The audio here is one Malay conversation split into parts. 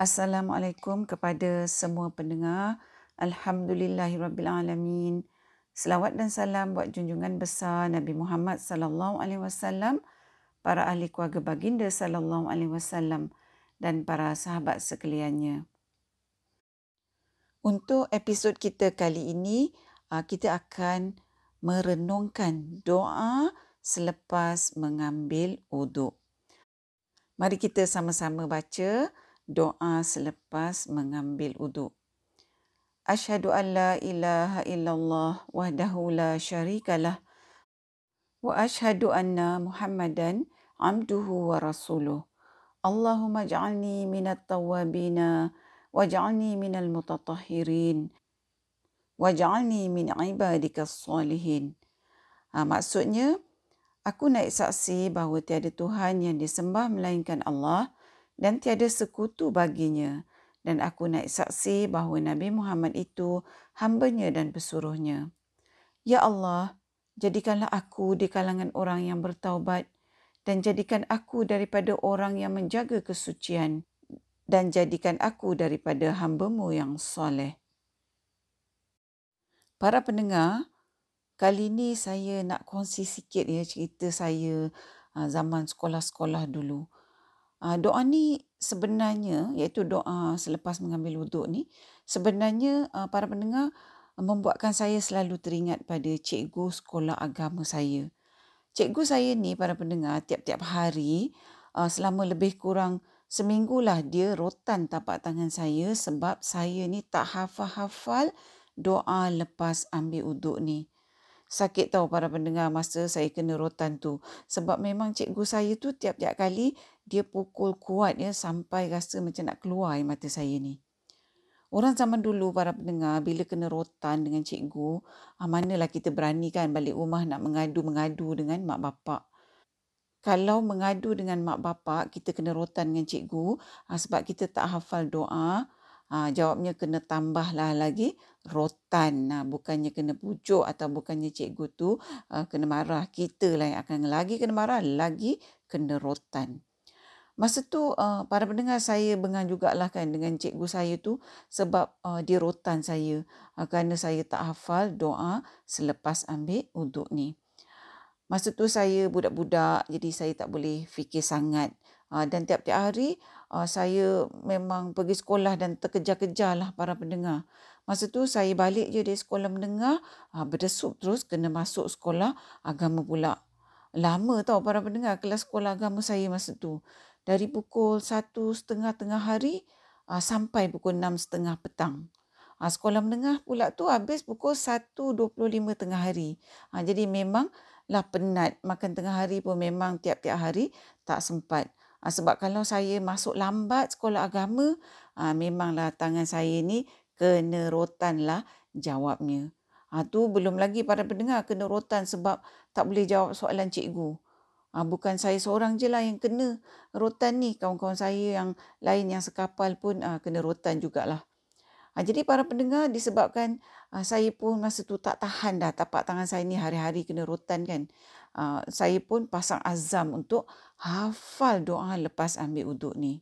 Assalamualaikum kepada semua pendengar. Alhamdulillahirabbilalamin. Selawat dan salam buat junjungan besar Nabi Muhammad sallallahu alaihi wasallam, para ahli keluarga baginda sallallahu alaihi wasallam dan para sahabat sekaliannya. Untuk episod kita kali ini, uh, kita akan merenungkan doa selepas mengambil wuduk. Mari kita sama-sama baca doa selepas mengambil wuduk. Asyhadu an la ilaha illallah wahdahu la syarikalah wa asyhadu anna Muhammadan abduhu wa rasuluh. Allahumma ja'alni minat tawabina wa ja'alni minal mutatahhirin wa ja'alni min ibadikas salihin. Ha, maksudnya, aku naik saksi bahawa tiada Tuhan yang disembah melainkan Allah dan tiada sekutu baginya dan aku naik saksi bahawa Nabi Muhammad itu hambanya dan pesuruhnya. Ya Allah, jadikanlah aku di kalangan orang yang bertaubat dan jadikan aku daripada orang yang menjaga kesucian dan jadikan aku daripada hambamu yang soleh. Para pendengar, kali ini saya nak kongsi sikit ya cerita saya ah, zaman sekolah-sekolah dulu. Uh, doa ni sebenarnya iaitu doa selepas mengambil wuduk ni sebenarnya uh, para pendengar uh, membuatkan saya selalu teringat pada cikgu sekolah agama saya. Cikgu saya ni para pendengar tiap-tiap hari uh, selama lebih kurang seminggu lah dia rotan tapak tangan saya sebab saya ni tak hafal-hafal doa lepas ambil wuduk ni. Sakit tahu para pendengar masa saya kena rotan tu. Sebab memang cikgu saya tu tiap-tiap kali dia pukul kuat ya sampai rasa macam nak keluar air mata saya ni. Orang zaman dulu para pendengar bila kena rotan dengan cikgu, ah, manalah kita berani kan balik rumah nak mengadu-mengadu dengan mak bapak. Kalau mengadu dengan mak bapak, kita kena rotan dengan cikgu ah, sebab kita tak hafal doa, Ha, jawabnya kena tambahlah lagi rotan. Ha, bukannya kena pujuk atau bukannya cikgu tu uh, kena marah. Kita lah yang akan lagi kena marah, lagi kena rotan. Masa tu uh, para pendengar saya bengang jugalah kan dengan cikgu saya tu sebab uh, dia rotan saya uh, kerana saya tak hafal doa selepas ambil untuk ni. Masa tu saya budak-budak jadi saya tak boleh fikir sangat uh, dan tiap-tiap hari uh, saya memang pergi sekolah dan terkejar-kejar lah para pendengar. Masa tu saya balik je dari sekolah mendengar uh, berdesup terus kena masuk sekolah agama pula. Lama tau para pendengar kelas sekolah agama saya masa tu dari pukul satu setengah tengah hari uh, sampai pukul enam setengah petang. Uh, sekolah menengah pula tu habis pukul satu dua puluh lima tengah hari. Uh, jadi memanglah penat. Makan tengah hari pun memang tiap-tiap hari tak sempat. Uh, sebab kalau saya masuk lambat sekolah agama, uh, memanglah tangan saya ni kena rotan lah jawabnya. Ha, tu belum lagi para pendengar kena rotan sebab tak boleh jawab soalan cikgu. Ha, bukan saya seorang je lah yang kena rotan ni. Kawan-kawan saya yang lain yang sekapal pun ha, kena rotan jugalah. Ha, jadi para pendengar disebabkan ha, saya pun masa tu tak tahan dah tapak tangan saya ni hari-hari kena rotan kan. Ha, saya pun pasang azam untuk hafal doa lepas ambil uduk ni.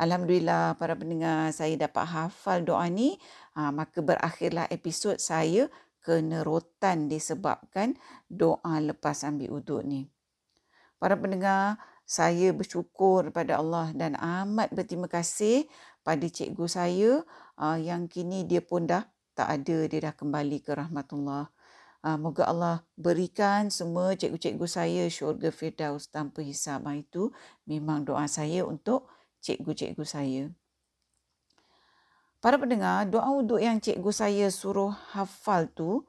Alhamdulillah para pendengar saya dapat hafal doa ni. Ha, maka berakhirlah episod saya kena rotan disebabkan doa lepas ambil uduk ni. Para pendengar, saya bersyukur pada Allah dan amat berterima kasih pada cikgu saya uh, yang kini dia pun dah tak ada, dia dah kembali ke rahmatullah. Uh, moga Allah berikan semua cikgu-cikgu saya syurga firdaus tanpa hisab. Uh, itu memang doa saya untuk cikgu-cikgu saya. Para pendengar, doa untuk yang cikgu saya suruh hafal tu,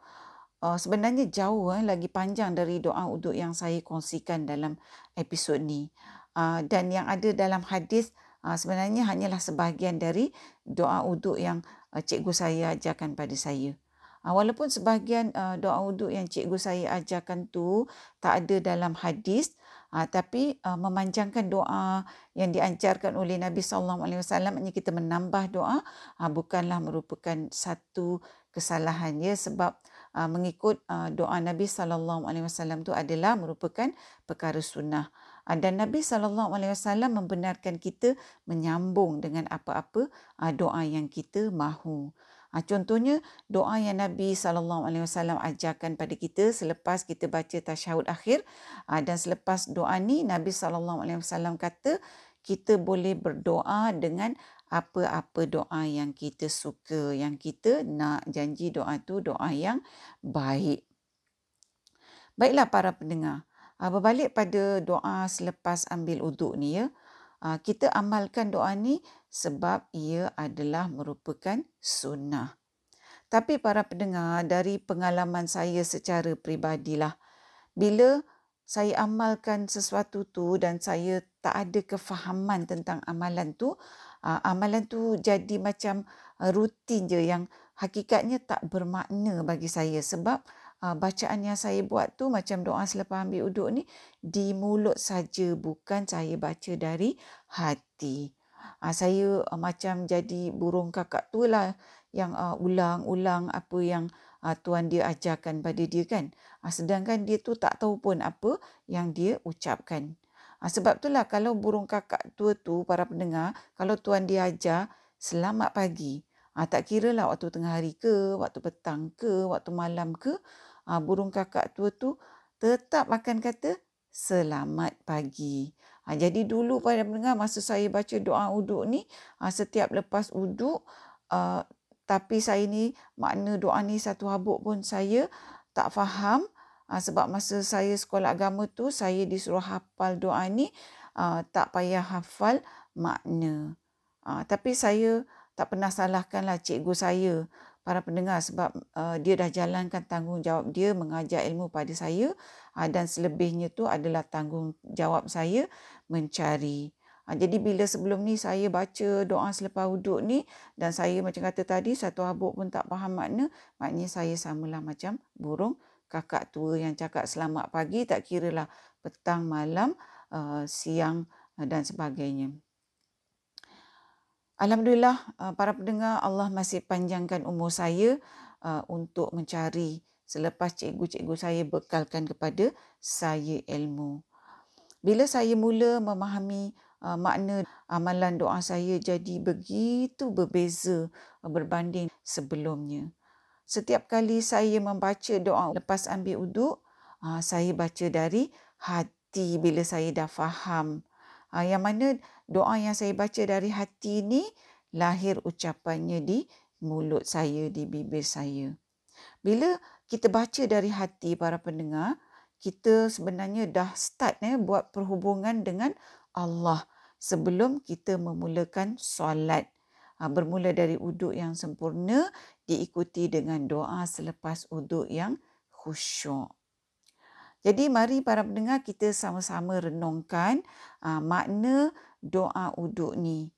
uh, sebenarnya jauh eh, lagi panjang dari doa uduk yang saya kongsikan dalam episod ni. Uh, dan yang ada dalam hadis uh, sebenarnya hanyalah sebahagian dari doa uduk yang uh, cikgu saya ajarkan pada saya. Uh, walaupun sebahagian uh, doa uduk yang cikgu saya ajarkan tu tak ada dalam hadis, uh, tapi uh, memanjangkan doa yang diajarkan oleh Nabi sallallahu alaihi wasallam hanya kita menambah doa uh, bukanlah merupakan satu kesalahan ya sebab uh, mengikut uh, doa Nabi sallallahu alaihi wasallam tu adalah merupakan perkara sunnah. Ah, dan Nabi SAW membenarkan kita menyambung dengan apa-apa ah, doa yang kita mahu. Ah, contohnya doa yang Nabi SAW ajarkan pada kita selepas kita baca tasyahud akhir dan selepas doa ni Nabi SAW kata kita boleh berdoa dengan apa-apa doa yang kita suka, yang kita nak janji doa tu doa yang baik. Baiklah para pendengar. Uh, berbalik pada doa selepas ambil uduk ni ya. Uh, kita amalkan doa ni sebab ia adalah merupakan sunnah. Tapi para pendengar dari pengalaman saya secara peribadilah bila saya amalkan sesuatu tu dan saya tak ada kefahaman tentang amalan tu, uh, amalan tu jadi macam rutin je yang hakikatnya tak bermakna bagi saya sebab bacaan yang saya buat tu macam doa selepas ambil uduk ni di mulut saja bukan saya baca dari hati. Uh, saya uh, macam jadi burung kakak tu lah yang uh, ulang-ulang apa yang uh, tuan dia ajarkan pada dia kan. Sedangkan dia tu tak tahu pun apa yang dia ucapkan. Uh, sebab itulah kalau burung kakak tua tu para pendengar, kalau tuan dia ajar selamat pagi. Ah tak kira lah waktu tengah hari ke, waktu petang ke, waktu malam ke, uh, burung kakak tua tu tetap akan kata selamat pagi. Ha, jadi dulu pada pendengar masa saya baca doa uduk ni ha, setiap lepas uduk uh, tapi saya ni makna doa ni satu habuk pun saya tak faham ha, sebab masa saya sekolah agama tu saya disuruh hafal doa ni uh, tak payah hafal makna. Ha, tapi saya tak pernah salahkanlah cikgu saya para pendengar sebab uh, dia dah jalankan tanggungjawab dia mengajar ilmu pada saya uh, dan selebihnya tu adalah tanggungjawab saya mencari. Uh, jadi bila sebelum ni saya baca doa selepas wuduk ni dan saya macam kata tadi satu habuk pun tak faham makna, maknanya saya samalah macam burung kakak tua yang cakap selamat pagi tak kiralah petang, malam, uh, siang uh, dan sebagainya. Alhamdulillah uh, para pendengar Allah masih panjangkan umur saya uh, untuk mencari selepas cikgu-cikgu saya bekalkan kepada saya ilmu. Bila saya mula memahami uh, makna amalan doa saya jadi begitu berbeza berbanding sebelumnya. Setiap kali saya membaca doa lepas ambil uduk, saya baca dari hati bila saya dah faham Ha, yang mana doa yang saya baca dari hati ini lahir ucapannya di mulut saya, di bibir saya. Bila kita baca dari hati para pendengar, kita sebenarnya dah start eh, buat perhubungan dengan Allah sebelum kita memulakan solat. Ha, bermula dari uduk yang sempurna diikuti dengan doa selepas uduk yang khusyuk. Jadi mari para pendengar kita sama-sama renungkan uh, makna doa uduk ni.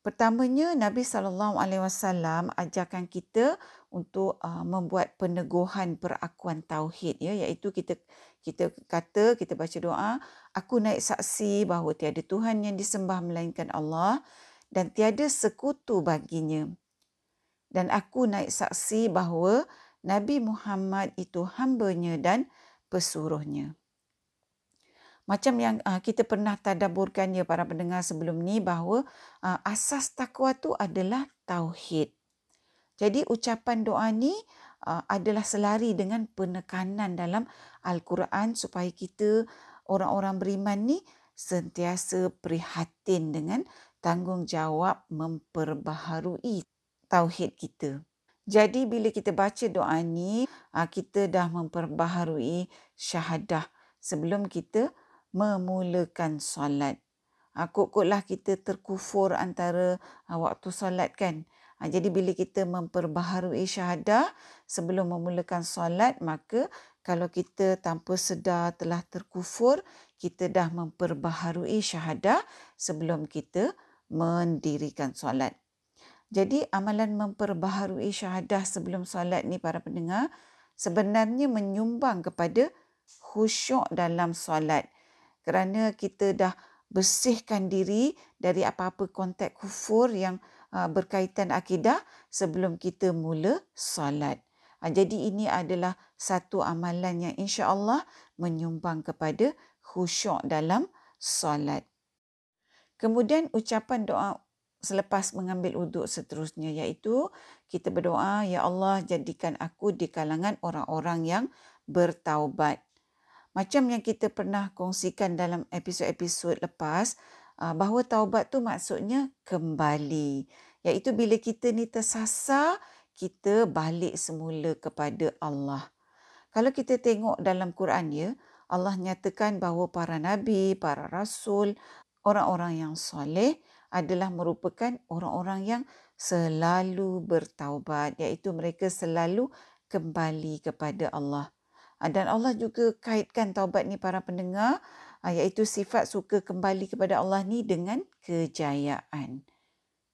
Pertamanya Nabi sallallahu alaihi wasallam ajarkan kita untuk uh, membuat peneguhan perakuan tauhid ya iaitu kita kita kata kita baca doa aku naik saksi bahawa tiada tuhan yang disembah melainkan Allah dan tiada sekutu baginya. Dan aku naik saksi bahawa Nabi Muhammad itu hamba-Nya dan pesuruhnya. Macam yang uh, kita pernah tadaburkannya para pendengar sebelum ni bahawa uh, asas takwa tu adalah tauhid. Jadi ucapan doa ni uh, adalah selari dengan penekanan dalam al-Quran supaya kita orang-orang beriman ni sentiasa prihatin dengan tanggungjawab memperbaharui tauhid kita. Jadi bila kita baca doa ni, kita dah memperbaharui syahadah sebelum kita memulakan solat. Ah, kok-koklah kita terkufur antara ah, waktu solat kan. Jadi bila kita memperbaharui syahadah sebelum memulakan solat, maka kalau kita tanpa sedar telah terkufur, kita dah memperbaharui syahadah sebelum kita mendirikan solat. Jadi amalan memperbaharui syahadah sebelum solat ni para pendengar sebenarnya menyumbang kepada khusyuk dalam solat. Kerana kita dah bersihkan diri dari apa-apa kontak kufur yang uh, berkaitan akidah sebelum kita mula solat. Uh, jadi ini adalah satu amalan yang insya-Allah menyumbang kepada khusyuk dalam solat. Kemudian ucapan doa selepas mengambil uduk seterusnya iaitu kita berdoa ya Allah jadikan aku di kalangan orang-orang yang bertaubat. Macam yang kita pernah kongsikan dalam episod-episod lepas ah, bahawa taubat tu maksudnya kembali iaitu bila kita ni tersasar kita balik semula kepada Allah. Kalau kita tengok dalam Quran ya Allah nyatakan bahawa para nabi, para rasul, orang-orang yang soleh adalah merupakan orang-orang yang selalu bertaubat iaitu mereka selalu kembali kepada Allah. Ah, dan Allah juga kaitkan taubat ni para pendengar ah, iaitu sifat suka kembali kepada Allah ni dengan kejayaan.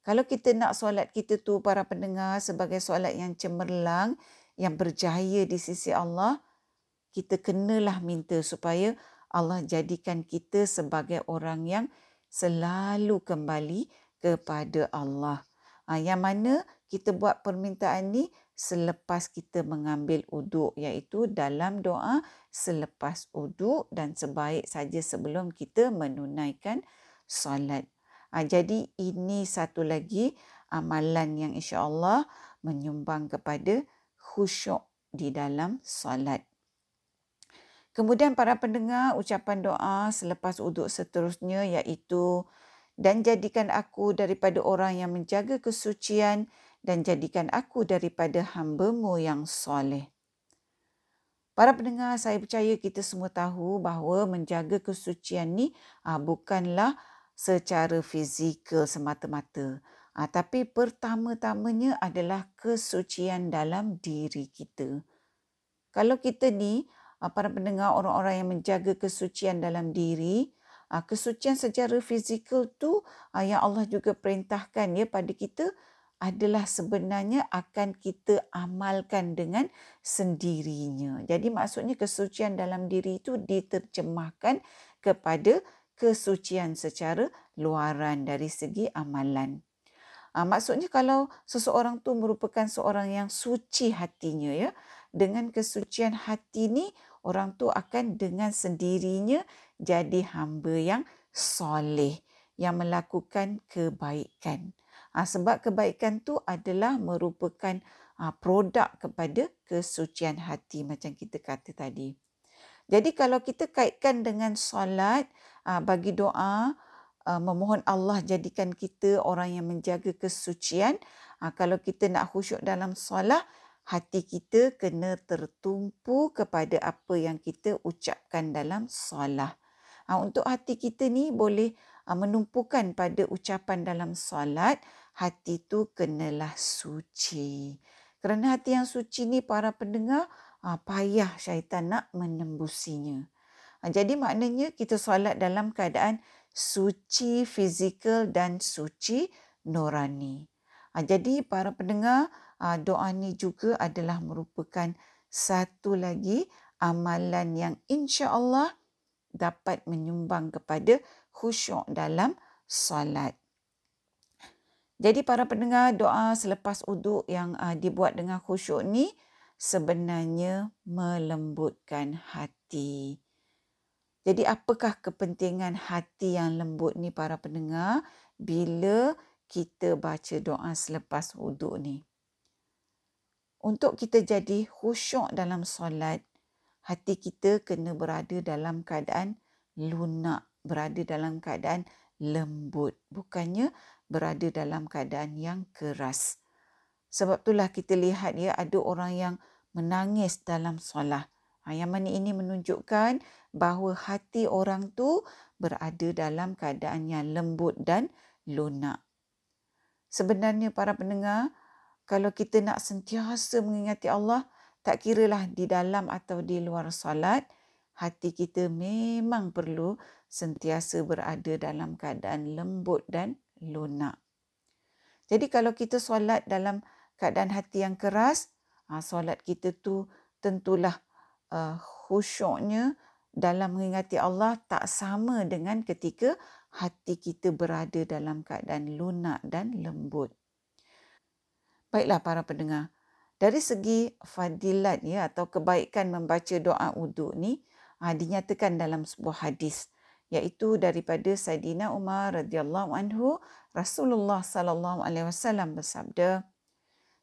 Kalau kita nak solat kita tu para pendengar sebagai solat yang cemerlang, yang berjaya di sisi Allah, kita kenalah minta supaya Allah jadikan kita sebagai orang yang selalu kembali kepada Allah. Ha, yang mana kita buat permintaan ni selepas kita mengambil uduk iaitu dalam doa selepas uduk dan sebaik saja sebelum kita menunaikan solat. Ha, jadi ini satu lagi amalan yang insya-Allah menyumbang kepada khusyuk di dalam solat. Kemudian para pendengar ucapan doa selepas uduk seterusnya iaitu dan jadikan aku daripada orang yang menjaga kesucian dan jadikan aku daripada hamba-Mu yang soleh. Para pendengar, saya percaya kita semua tahu bahawa menjaga kesucian ni ah, bukanlah secara fizikal semata-mata. Ah, tapi pertama-tamanya adalah kesucian dalam diri kita. Kalau kita ni Ah, para pendengar orang-orang yang menjaga kesucian dalam diri kesucian secara fizikal tu yang Allah juga perintahkan ya pada kita adalah sebenarnya akan kita amalkan dengan sendirinya. Jadi maksudnya kesucian dalam diri itu diterjemahkan kepada kesucian secara luaran dari segi amalan. maksudnya kalau seseorang tu merupakan seorang yang suci hatinya ya, dengan kesucian hati ni orang tu akan dengan sendirinya jadi hamba yang soleh yang melakukan kebaikan. Ha, sebab kebaikan tu adalah merupakan ha, produk kepada kesucian hati macam kita kata tadi. Jadi kalau kita kaitkan dengan solat ha, bagi doa ha, memohon Allah jadikan kita orang yang menjaga kesucian. Ha, kalau kita nak khusyuk dalam solat hati kita kena tertumpu kepada apa yang kita ucapkan dalam solat. Ha, untuk hati kita ni boleh ha, menumpukan pada ucapan dalam solat, hati tu kenalah suci. Kerana hati yang suci ni para pendengar ha, payah syaitan nak menembusinya. Ha, jadi maknanya kita solat dalam keadaan suci fizikal dan suci nurani. Ha, jadi para pendengar, doa ni juga adalah merupakan satu lagi amalan yang insya-Allah dapat menyumbang kepada khusyuk dalam solat. Jadi para pendengar doa selepas uduk yang uh, dibuat dengan khusyuk ni sebenarnya melembutkan hati. Jadi apakah kepentingan hati yang lembut ni para pendengar bila kita baca doa selepas uduk ni? untuk kita jadi khusyuk dalam solat, hati kita kena berada dalam keadaan lunak, berada dalam keadaan lembut, bukannya berada dalam keadaan yang keras. Sebab itulah kita lihat ya ada orang yang menangis dalam solat. Ha, yang mana ini menunjukkan bahawa hati orang tu berada dalam keadaan yang lembut dan lunak. Sebenarnya para pendengar, kalau kita nak sentiasa mengingati Allah, tak kiralah di dalam atau di luar salat, hati kita memang perlu sentiasa berada dalam keadaan lembut dan lunak. Jadi kalau kita solat dalam keadaan hati yang keras, ah, solat kita tu tentulah uh, khusyuknya dalam mengingati Allah tak sama dengan ketika hati kita berada dalam keadaan lunak dan lembut. Baiklah para pendengar. Dari segi fadilat ya atau kebaikan membaca doa uduk ni, uh, dinyatakan dalam sebuah hadis iaitu daripada Saidina Umar radhiyallahu anhu Rasulullah sallallahu alaihi wasallam bersabda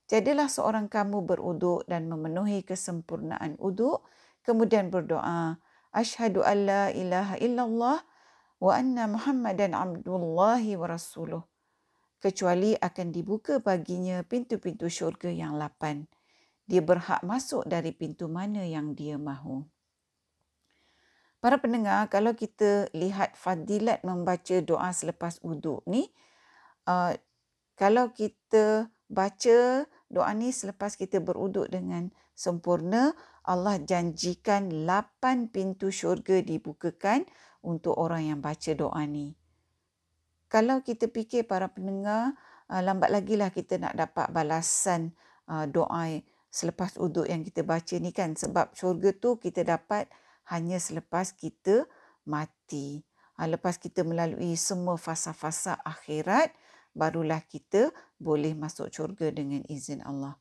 Jadilah seorang kamu beruduk dan memenuhi kesempurnaan uduk kemudian berdoa asyhadu alla ilaha illallah wa anna muhammadan abdullahi wa rasuluh kecuali akan dibuka baginya pintu-pintu syurga yang lapan dia berhak masuk dari pintu mana yang dia mahu. Para pendengar, kalau kita lihat fadilat membaca doa selepas wuduk ni, uh, kalau kita baca doa ni selepas kita beruduk dengan sempurna, Allah janjikan lapan pintu syurga dibukakan untuk orang yang baca doa ni. Kalau kita fikir para pendengar, uh, lambat lagi lah kita nak dapat balasan uh, doa selepas uduk yang kita baca ni kan sebab syurga tu kita dapat hanya selepas kita mati. Ha, lepas kita melalui semua fasa-fasa akhirat barulah kita boleh masuk syurga dengan izin Allah.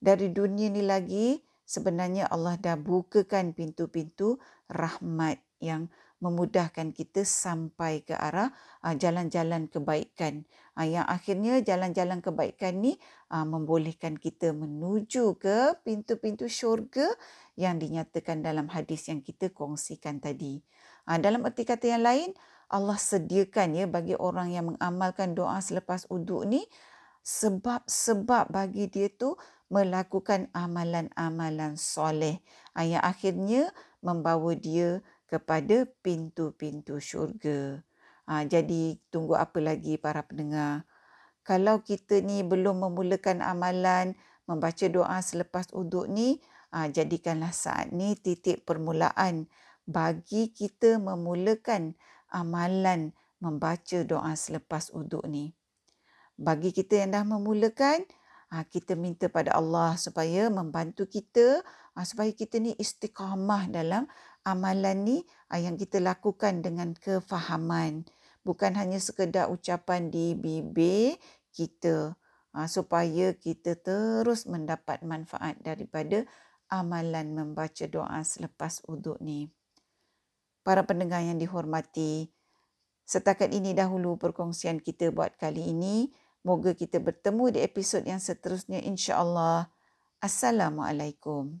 Dari dunia ni lagi sebenarnya Allah dah bukakan pintu-pintu rahmat yang memudahkan kita sampai ke arah uh, jalan-jalan kebaikan. Uh, yang akhirnya jalan-jalan kebaikan ni uh, membolehkan kita menuju ke pintu-pintu syurga yang dinyatakan dalam hadis yang kita kongsikan tadi. Uh, dalam erti kata yang lain, Allah sediakan ya bagi orang yang mengamalkan doa selepas uduk ni sebab-sebab bagi dia tu melakukan amalan-amalan soleh. Yang akhirnya membawa dia kepada pintu-pintu syurga. Ha, jadi tunggu apa lagi para pendengar. Kalau kita ni belum memulakan amalan membaca doa selepas uduk ni, ha, jadikanlah saat ni titik permulaan bagi kita memulakan amalan membaca doa selepas uduk ni. Bagi kita yang dah memulakan, ha, kita minta pada Allah supaya membantu kita ha, supaya kita ni istiqamah dalam amalan ni ah, yang kita lakukan dengan kefahaman. Bukan hanya sekedar ucapan di bibir kita ah, supaya kita terus mendapat manfaat daripada amalan membaca doa selepas uduk ni. Para pendengar yang dihormati setakat ini dahulu perkongsian kita buat kali ini. Moga kita bertemu di episod yang seterusnya insya-Allah. Assalamualaikum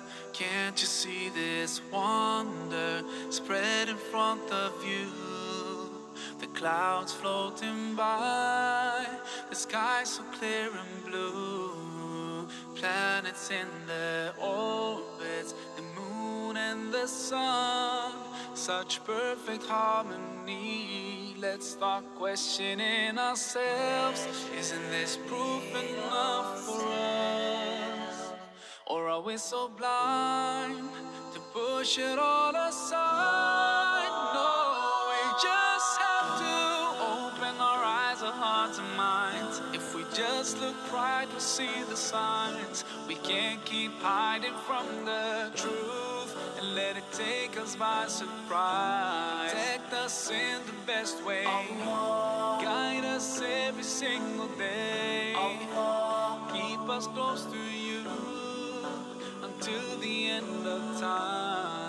Can't you see this wonder spread in front of you? The clouds floating by, the sky so clear and blue. Planets in their orbits, the moon and the sun, such perfect harmony. Let's start questioning ourselves. Isn't this proof enough? Are so blind to push it all aside? No, we just have to open our eyes, our hearts and minds. If we just look right, we'll see the signs. We can't keep hiding from the truth and let it take us by surprise. Protect us in the best way. Guide us every single day. Keep us close to you until the end of time.